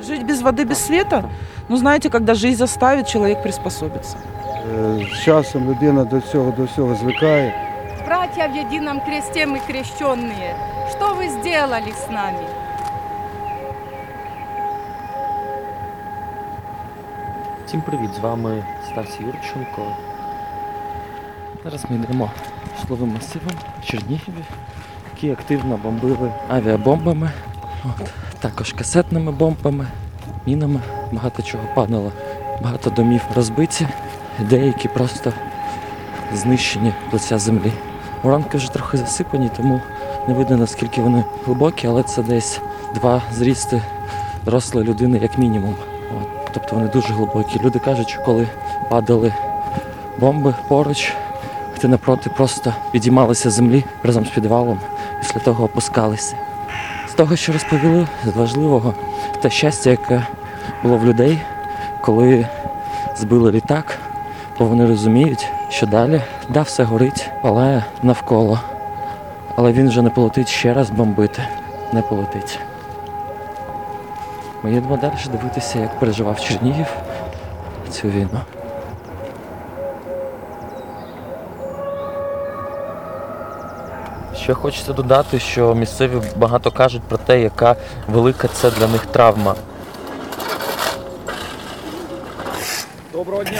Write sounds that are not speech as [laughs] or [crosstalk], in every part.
Жить без воды, без света? Ну, знаете, когда жизнь заставит, человек приспособится. Е, З часом людина до цього до всього звикає. Братья в едином кресте мы крещенные, что вы сделали с нами? Всім привіт! З вами Стас Юрченко. Зараз ми йдемо житловим масивом в Чернігові, які активно бомбили авіабомбами, от, також касетними бомбами, мінами. Багато чого падало, багато домів розбиті, деякі просто знищені лиця землі. Уранки вже трохи засипані, тому не видно наскільки вони глибокі, але це десь два зрісти дорослої людини як мінімум. От, тобто вони дуже глибокі. Люди кажуть, що коли падали бомби поруч, ти напроти просто підіймалися землі разом з підвалом, після того опускалися. Того, що розповіли, важливого те щастя, яке було в людей, коли збили літак, бо вони розуміють, що далі да, все горить, палає навколо. Але він вже не полетить ще раз бомбити. Не полетить. Ми їдемо далі дивитися, як переживав Чернігів цю війну. Ще хочеться додати, що місцеві багато кажуть про те, яка велика це для них травма. Доброго дня.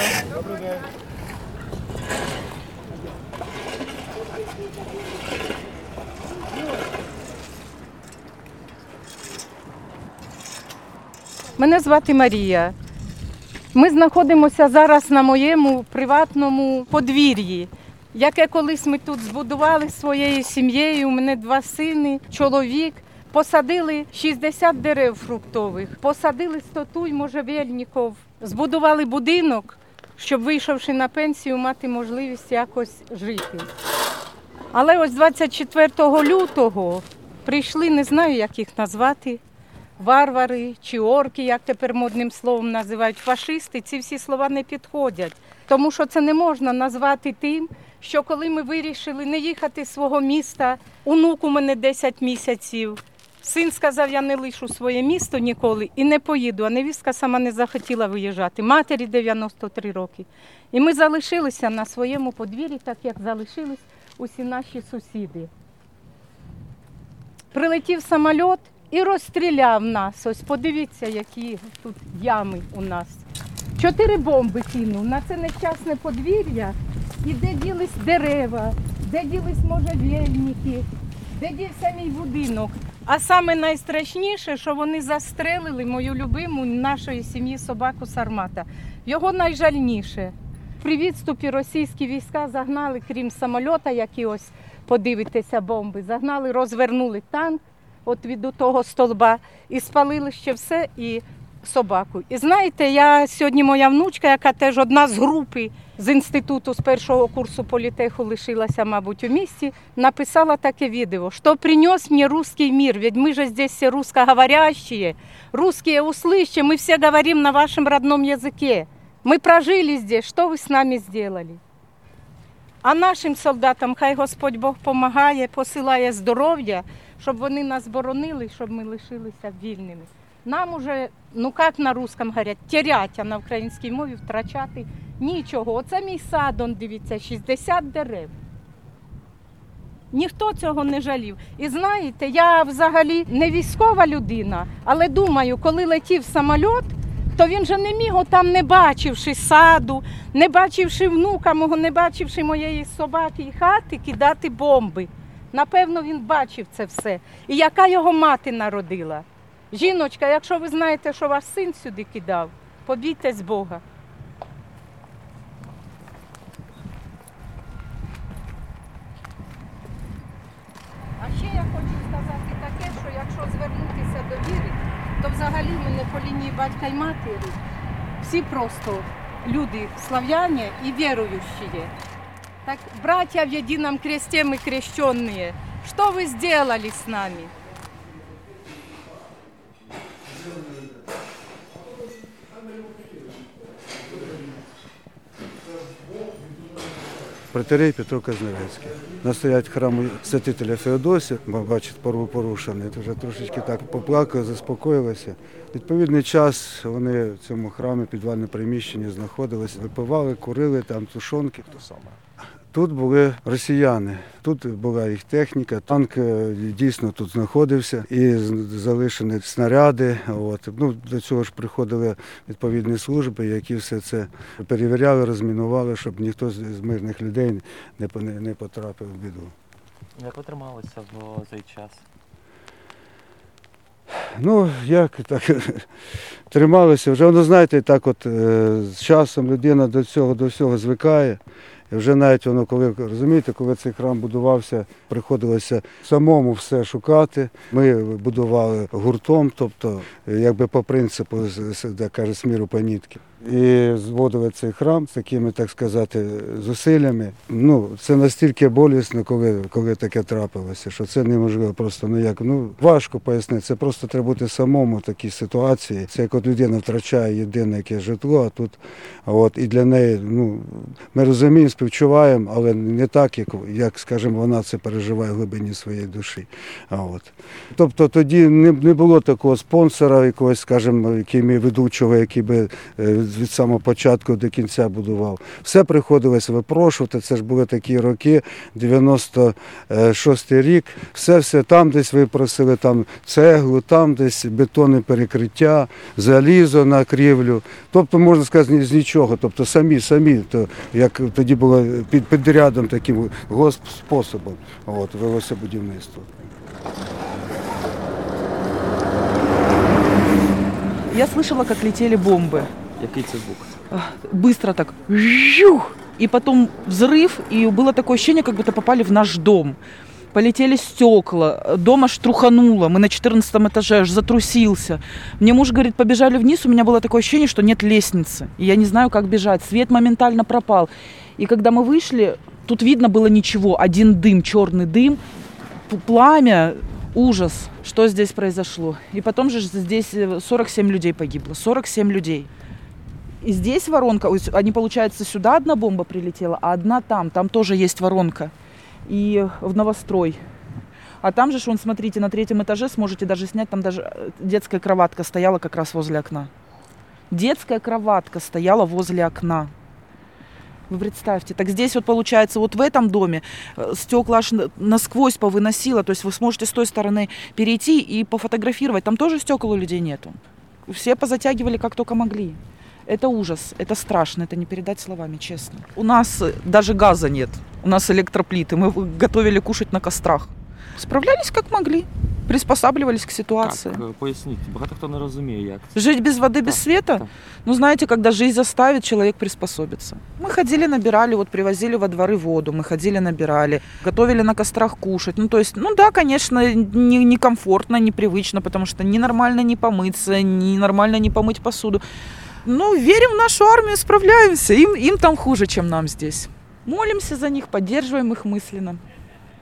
Мене звати Марія. Ми знаходимося зараз на моєму приватному подвір'ї, яке колись ми тут збудували своєю сім'єю. У мене два сини, чоловік. Посадили 60 дерев фруктових, посадили стотуй можжевельників, збудували будинок, щоб, вийшовши на пенсію, мати можливість якось жити. Але ось 24 лютого прийшли, не знаю, як їх назвати, варвари чи орки, як тепер модним словом називають, фашисти, ці всі слова не підходять. Тому що це не можна назвати тим, що коли ми вирішили не їхати з свого міста, онук у мене 10 місяців. Син сказав, я не лишу своє місто ніколи і не поїду, а невістка сама не захотіла виїжджати. Матері 93 роки. І ми залишилися на своєму подвір'ї, так як залишились усі наші сусіди. Прилетів самоліт і розстріляв нас. Ось подивіться, які тут ями у нас. Чотири бомби кинув на це нещасне подвір'я, і де ділись дерева, де ділись можжевельники, де дівся мій будинок. А саме найстрашніше, що вони застрелили мою любиму нашої сім'ї собаку Сармата. Його найжальніше. При відступі російські війська загнали, крім самольота, які ось подивитеся бомби, загнали, розвернули танк от від того столба і спалили ще все і собаку. І знаєте, я сьогодні моя внучка, яка теж одна з групи з інституту з першого курсу політеху лишилася, мабуть, у місті, написала таке відео, що принес мені русский мир, ведь мы же здесь все русскоговорящие, русские услышьте, мы все говорим на вашем родном языке. Мы прожили здесь, что вы с нами сделали? А нашим солдатам хай Господь Бог допомагає, посилає здоров'я, щоб вони нас боронили, щоб ми лишилися вільними. Нам уже, ну як на русском говорять, терять, а на українській мові втрачати нічого. Оце мій сад, он, дивіться, 60 дерев. Ніхто цього не жалів. І знаєте, я взагалі не військова людина, але думаю, коли летів самоліт, то він же не міг там, не бачивши саду, не бачивши внука мого, не бачивши моєї собаки і хати, кидати бомби. Напевно, він бачив це все. І яка його мати народила? Жіночка, якщо ви знаєте, що ваш син сюди кидав, побійтесь Бога. А ще я хочу сказати таке, що якщо звернутися до віри, то взагалі ми не по лінії батька й матері. Всі просто люди слав'яні і віруючі. Так, братья в едином кресте мы крещенные, что вы сделали с нами? Протерей Петро Казневецький. Настоять храму святителя Феодосія, бо бачить пору порушений, вже трошечки так поплакали, заспокоїлися. Відповідний час вони в цьому храмі підвальне приміщення знаходилися, випивали, курили там тушонки. Тут були росіяни, тут була їх техніка, танк е, дійсно тут знаходився і залишені снаряди. От. Ну, до цього ж приходили відповідні служби, які все це перевіряли, розмінували, щоб ніхто з мирних людей не, потрапив в біду. Як ви трималися в цей час? Ну, як так [laughs] трималися. Вже воно, знаєте, так от е, з часом людина до цього до всього звикає. Вже навіть воно, коли розумієте, коли цей храм будувався, приходилося самому все шукати. Ми будували гуртом, тобто якби по принципу, де каже, сміру по нітки. І зводили цей храм з такими, так сказати, зусиллями. Ну, це настільки болісно, коли, коли таке трапилося, що це неможливо просто ну як. Ну важко пояснити. Це просто треба бути самому в такій ситуації. Це як от людина втрачає єдине яке житло, а тут от і для неї, ну ми розуміємо, співчуваємо, але не так, як, як скажімо, вона це переживає в глибині своєї душі. А от. Тобто тоді не, не було такого спонсора, якогось, скажімо, який ведучого, який би е, від самого початку до кінця будував. Все приходилось випрошувати. Це ж були такі роки, 96-й рік. Все, все там десь випросили, там цеглу, там десь бетонне перекриття, залізо на крівлю. Тобто, можна сказати, з нічого. Тобто самі, самі, то як тоді було під підрядом таким госпспособом. От, велося будівництво. Я слышала, как летели бомбы. Який це звук? Быстро так. жух, И потом взрыв, и было такое ощущение, как будто попали в наш дом. Полетели стекла, дом аж трухануло, мы на 14 этаже, аж затрусился. Мне муж говорит, побежали вниз, у меня было такое ощущение, что нет лестницы. И я не знаю, как бежать. Свет моментально пропал. И когда мы вышли, тут видно было ничего, один дым, черный дым, пламя, ужас, что здесь произошло. И потом же здесь э, 47 людей погибло, 47 людей. И здесь воронка, они, получается, сюда одна бомба прилетела, а одна там, там тоже есть воронка. И в новострой. А там же, ж, вон, смотрите, на третьем этаже сможете даже снять, там даже э, детская кроватка стояла как раз возле окна. Детская кроватка стояла возле окна. Вы представьте, так здесь вот получается, вот в этом доме э, стекла аж на- насквозь повыносило, то есть вы сможете с той стороны перейти и пофотографировать, там тоже стекол у людей нету. Все позатягивали как только могли. Это ужас, это страшно, это не передать словами, честно. У нас э, даже газа нет, у нас электроплиты, мы в- готовили кушать на кострах. Справлялись как могли, приспосабливались к ситуации. Так, е, поясніть, багато хто не розуміє, як це. Жить без воды, без Так, света? так. Ну, знаете, когда жизнь заставит, человек приспособится. Мы ходили, набирали, вот привозили во дворы воду, мы ходили, набирали, готовили на кострах кушать. Ну, то есть, ну да, конечно, не- некомфортно, непривычно, потому что ни нормально не помыться, ни нормально не помыть посуду. Но верим в нашу армию, справляемся. Им, им там хуже, чем нам здесь. Молимся за них, поддерживаем их мысленно.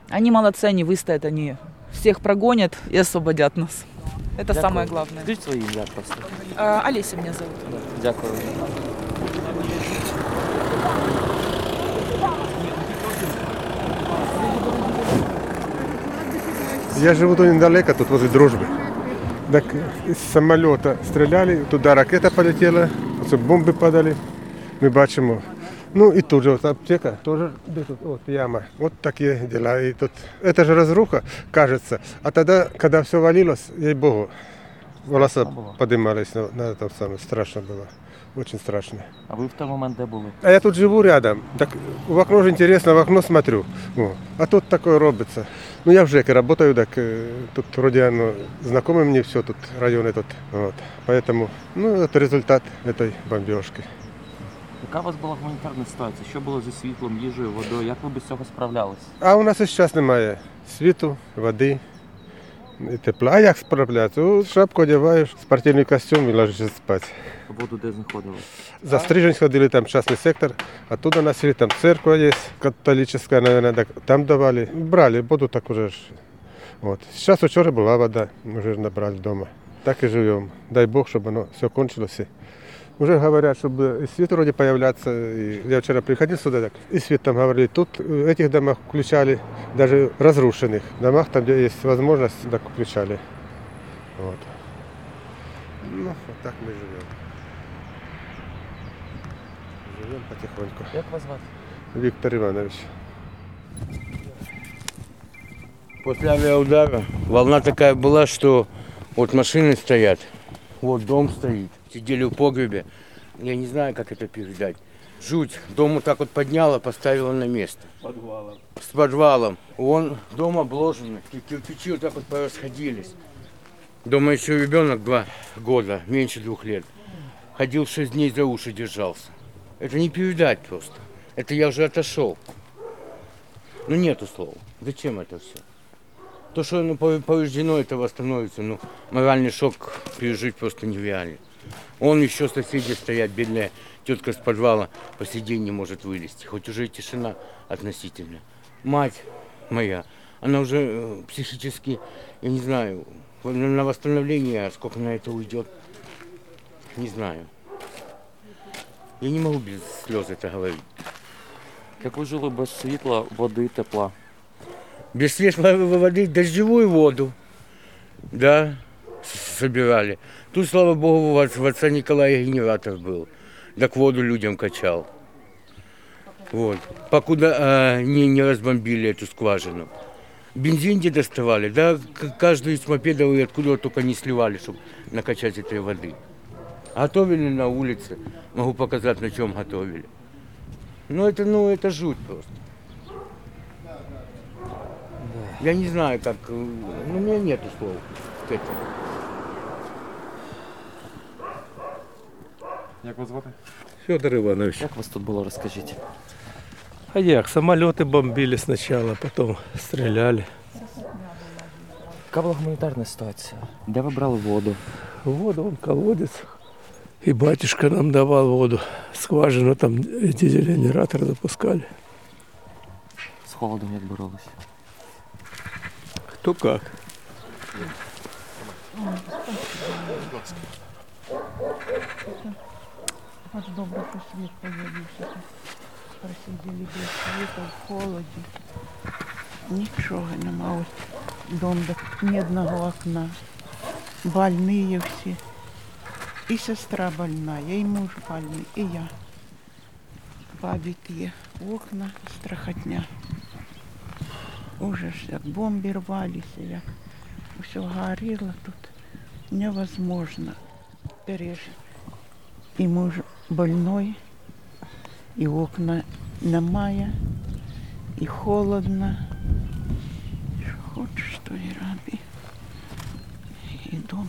Они молодцы, они выстоят, они всех прогонят и освободят нас. Это Дякую. самое главное. Скажіть своє ім'я просто. А, Олеся меня зовут. Дякую. Я живу тут недалеко, тут возле дружбы. Так из самолета стреляли, туда ракета полетела, оце бомби падали. Ми бачимо. Ну і тут же от аптека, тоже де тут от яма. Вот такие дела. И тут это же разруха, кажется. А тогда, когда все валилось, ей-богу, волоса было? поднимались на, на этом самом. Страшно было. Очень страшно. А ви в той момент де були? А я тут живу рядом. Так в окно же интересно, в окно смотрю. О, а тут такое робится. Ну я в ЖЭКе работаю, так э, тут вроде оно знакомый мне все тут, районы тут. Вот. Поэтому, ну, это результат этой бомбежки. Яка у вас була гуманітарна ситуація? Що було зі світлом, їжею, водою? Як ви без цього справлялись? А у нас і зараз немає світу, води, і тепла. А як справлятися? У шапку одягаєш, спортивний костюм і ложишся спати. Воду де знаходили? За стрижень сходили, там частный сектор, оттуда носили, там церковь есть, католическая, наверное, так, там давали. Брали воду так уже. ж. Вот. Сейчас вчера была вода, мы уже набрали дома. Так и живем. Дай Бог, чтобы оно все кончилось. и Уже говорят, чтобы и свет вроде появляться. И я вчера приходил сюда, так, и свет там говорили. Тут в этих домах включали, даже разрушенных домах, там, где есть возможность, так включали. Вот. Ну, вот так мы живем. Живем потихоньку. Як вас звати? Виктор Иванович. После авиаудара волна такая была, что вот машины стоят, вот дом стоит, сидели в погребе. Я не знаю, как это передать. Жуть. Дом вот так вот подняла, поставила на место. Подвалом. С подвалом. Он дом обложенный, ки- кирпичи вот так вот порасходились. Дома еще ребенок два года, меньше двух лет. Ходил шесть дней за уши держался. Это не передать просто. Это я уже отошел. Ну нету слов. Зачем это все? То, что пов- повреждено, это восстановится. Ну, моральный шок пережить просто нереально. Он еще соседи стоят, бедная тетка с подвала по сей день не может вылезти. Хоть уже и тишина относительно. Мать моя, она уже э, психически, я не знаю, на восстановление, сколько на это уйдет, не знаю. Я не могу без слез это говорить. Як ви жили без світла, води, тепла? Без светлой воды дождевую воду, да, собирали. Тут, слава богу, у вас в отца Николая генератор был. Так воду людям качал. Вот. Покуда а, не, не разбомбили эту скважину. Бензин где доставали, да, каждый из мопедов и откуда только не сливали, чтобы накачать этой воды. Готовили на улице, могу показать, на чем готовили. Ну это, ну это жуть просто. Я не знаю, как. Ну, у меня нету слов к этому. Як вас звати? Федор Иванович. Як вас тут було, розкажіть? А як? Самолеты бомбили сначала, потом стреляли. Яка була гуманітарна ситуація? Де ви брали воду? Воду, он колодец. И батюшка нам давал воду. Скважину там дизель-генератор запускали. З холодом як боролися? Кто как. Аж добре, що світ появився. Просиділи без світу в холоді. Нічого нема. Ось дом де ні одного окна. Больні всі. І сестра больна, і муж больний, і я. Побиті окна, страхотня. Ужас, як бомби рвалися, як все горіло тут. Невозможно пережити. І муж больной, і окна немає, і холодно. Що хочеш, то і роби. І дом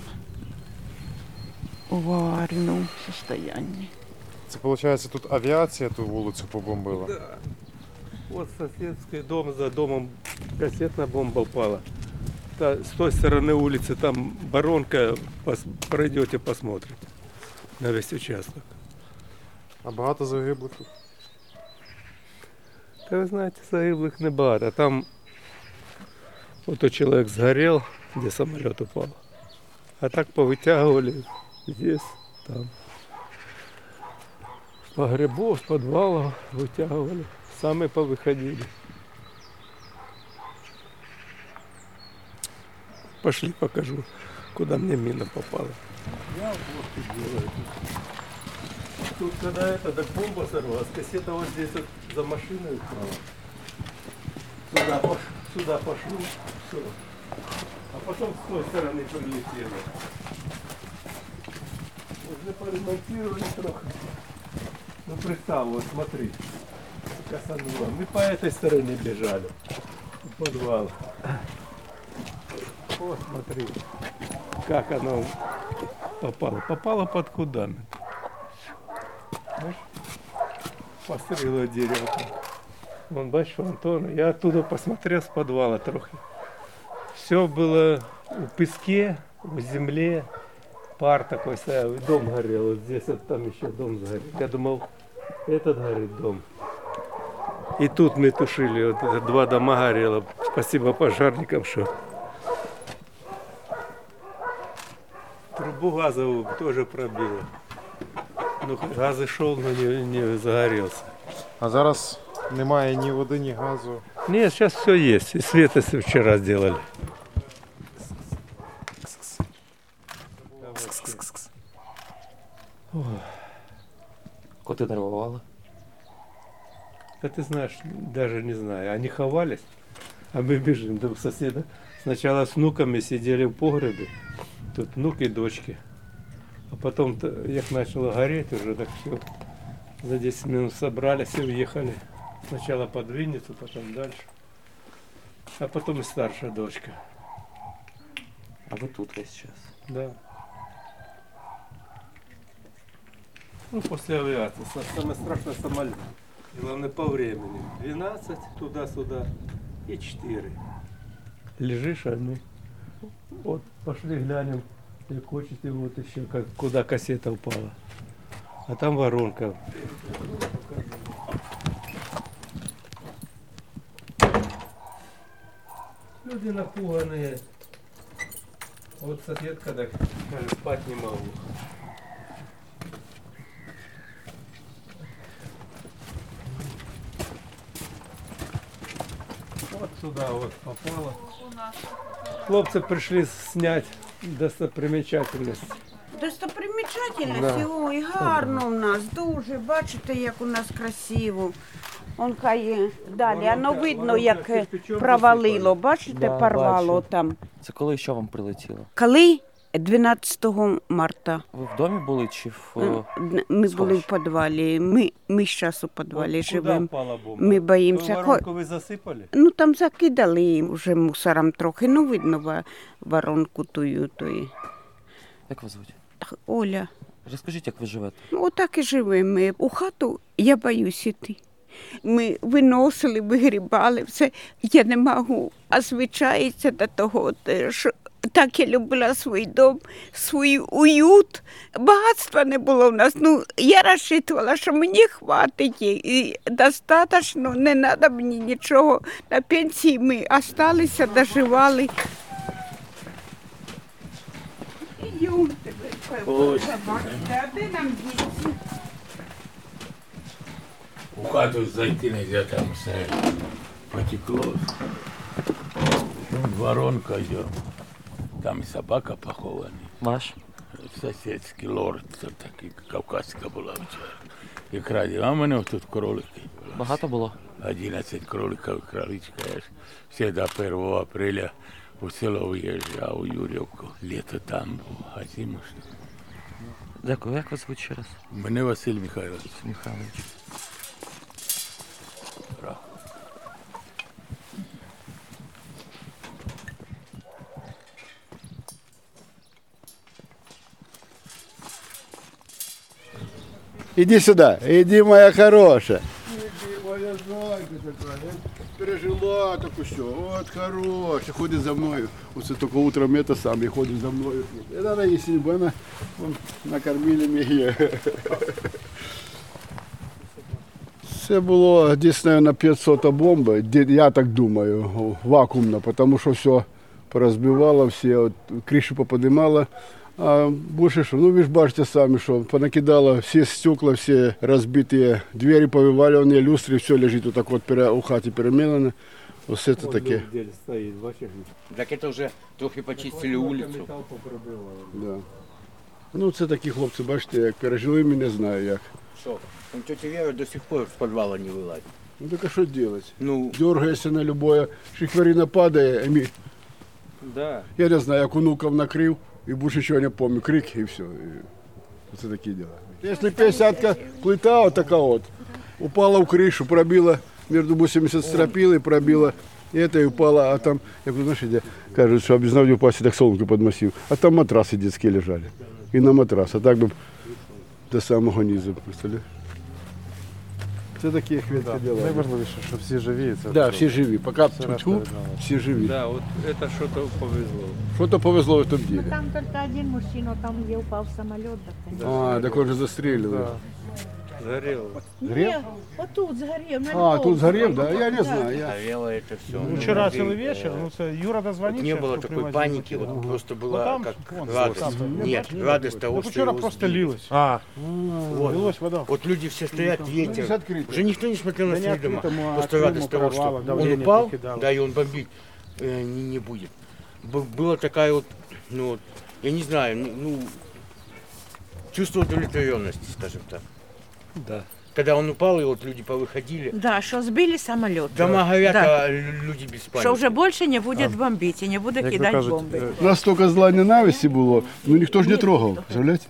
в аварійному состоянии. Це виходить, тут авіація ту вулицю побомбила. Вот соседский дом за домом кассетная бомба упала. Та- с той стороны улицы там воронка, пос- пройдете, посмотрите на весь участок. А багато загиблих тут. Та ви знаєте, загиблих небагато. Там ото чоловік згорів, де самоліт упав. А так повитягували здесь, там. З погребов, з підвалів витягували. Самі повиходили. Пошли покажу, куда мне мина попала. Я вот тут делаю. Тут когда это, так бомба сорвалась, кассета вот здесь вот за машиной упала. Сюда, пош, сюда пошло, все. А потом с той стороны прилетело. Уже поремонтировали трохи. Ну представь, вот смотри, косануло. Мы по этой стороне бежали, в подвал. Вот смотри, как оно попало. Попало под кудами. Пострілило дерево. Вон, бачиш, Антон, я оттуда посмотрел с подвала трохи. Все было у песке, у земле, пар такой стоял, и дом горел. Вот здесь вот там еще дом сгорел. Я думал, этот горит дом. И тут мы тушили, вот два дома горело. Спасибо пожарникам, что трубу газовую тоже пробило. Ну, газ и шел, но не, не загорелся. А зараз немає ні води, ні газу. Нет, сейчас все есть. И свет если вчера сделали. Коти нервували. Да ты знаешь, даже не знаю. Они ховались, а мы бежим до соседа. Сначала с внуками сидели в погребе. Тут внук и дочки. А потом, то, як начало гореть уже, так все. За 10 минут собрались и уехали. Сначала под Винницу, потом дальше. А потом и старшая дочка. А ви тут весь час. Да. Ну, после авиации. Са- Самое страшное самолет. Главное по времени. 12 туда-сюда и 4. Лежишь, они. Вот, пошли глянем. Хочет и вот еще, как, куда кассета упала. А там воронка. Люди напуганные. Вот так скажет, спать не могу. Вот сюда вот попало. Хлопцы пришли снять достопримечательность. да. ой, гарно у нас, дуже. Бачите, як у нас красиво. Он хай е, далі, ну видно, як е, провалило. Бачите, Да, порвало бачу. там. Це коли що вам прилетіло? Коли? 12 марта. Ви в домі були чи в. Е, Ми були в підвалі. Ми, ми зараз у підвалі живемо. Ми боїмося. Воронку ви засипали? Ну там закидали вже мусором трохи. Ну видно воронку тую, тую. Як вас звуть? Оля. Розкажіть, як ви живете. Ну, отак і живемо. Ми У хату я боюсь іти. Ми виносили, вигрібали все. Я не можу. А звичається до того, що так я любила свій дом, свій уют. Багатства не було в нас. Ну, я розчитувала, що мені хватить і достатньо, не треба мені нічого. На пенсії ми залишилися, доживали. А де нам діти? У хату зайти нельзя, там все потекло. Воронка идет. Там и собака похована. Ваш? Сусідський лорд, це такий кавказька була вчора. І краді, а в мене тут кролики. Багато було? 11 кроликів, кроличка. Я ж все до 1 апреля у село виїжджав у Юрівку. Літо там був, а зиму ж. Дякую, як вас звуть ще раз? Мене Василь Михайлович. Михайлович. Иди сюда, иди, моя хорошая. Иди, моя зайка такая. Пережила так все. Вот хорошая. Ходит за мною. Вот только утром это сам и ходит за мною. Это она если бы она вон, накормили меня. Це було десь, наверное, 500 бомби, я так думаю, вакуумно, тому що все порозбивало, всі криші поподимало. А більше що, ну ви ж бачите самі, що понакидало всі стекла, всі розбиті, двері повивалювані, люстри, все лежить отак от пере- у хаті перемінено. Ось це Вот таке. дом где стоит, бачиш? Так это уже трохи почистили улицу. Металл попробивало. Да. Ну це такі хлопці, бачите, як пережили, ми не знаю як. Что? Он тетя Вера до сих пор с подвала не вылазит. Ну так а що робити? Ну, Дергаєшся на любое, шихверина падає, а ми Да. Я не знаю, як онуков накрив, і більше чого не пам'ятаю, крик і все. І Це такі діла. Якщо 50 плита вот така от, упала в кришу, пробила между 80 стропил и пробила и это и упала, а там, я говорю, знаешь, где? Кажуть, що обізнав упасть, так солнце подмасив. А там матраси детські лежали. І на матрас, а так би до самого низу, представляєш? Це такі хвітки діла. Найважливіше, що всі живі. Це Да, все. всі живі. Поки Все решта тьфу, видно. всі живі. Да, вот это что-то повезло. Що-то повезло в тому ділі. Там только один мужчина, там где упал самолет. Да, А, так он же застрелили. Да. Сгорел. Греб? отут згорів. на А, тут сгорел, да? Я не знаю. Я... Горело это все. Ну, вчера целый вечер, ну, це Юра дозвонився. не было такой паники, вот просто Ну, была там, как вон, радость. там, Нет, радость того, Ну, что вчера его просто сбили. лилось. А, Вот. Лилось вода. Вот люди все стоят, Здесь ветер. открыто. Уже никто не смотрел на Да не дома. открытому, а Просто радость того, что он давление упал, покидало. да, и он бомбить э, не, не будет. Б- была такая вот, ну, вот, я не знаю, ну, ну, чувство удовлетворенности, скажем так. да. Когда он упал, и вот люди повыходили. Да, що збили самоліт. Дома горят, Да. а люди без паники. Що вже більше не буде бомбити і не буде Як ви кидати кажете, бомби. е, Настолько зла ненависти было, ну никто же не трогал, представляете?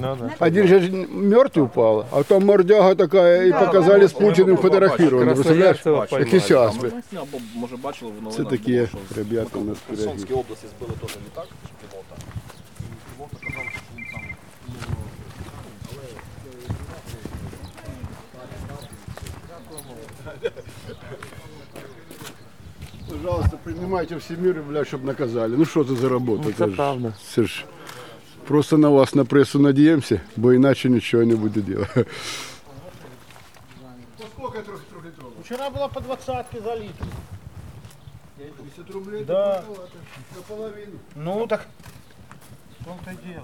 ну, да. Один же мертвый упал, а там мордяга такая, и показали с Путиным фотографировали, представляешь? Красноярцева Як і поймали. зараз. би. Або, може, бачили в Це такі ребята у нас В Херсонській пироги. області збили теж літак з Пожалуйста, принимайте все меры, блядь, чтобы наказали. Ну что это за работа? Ну, Это ж- правда. це ж просто на вас, на прессу надеемся, бо иначе ничего не будет делать. Вчора було по двадцатки за літр. 50 рублей Да. наполовину. Ну так. В том-то дело.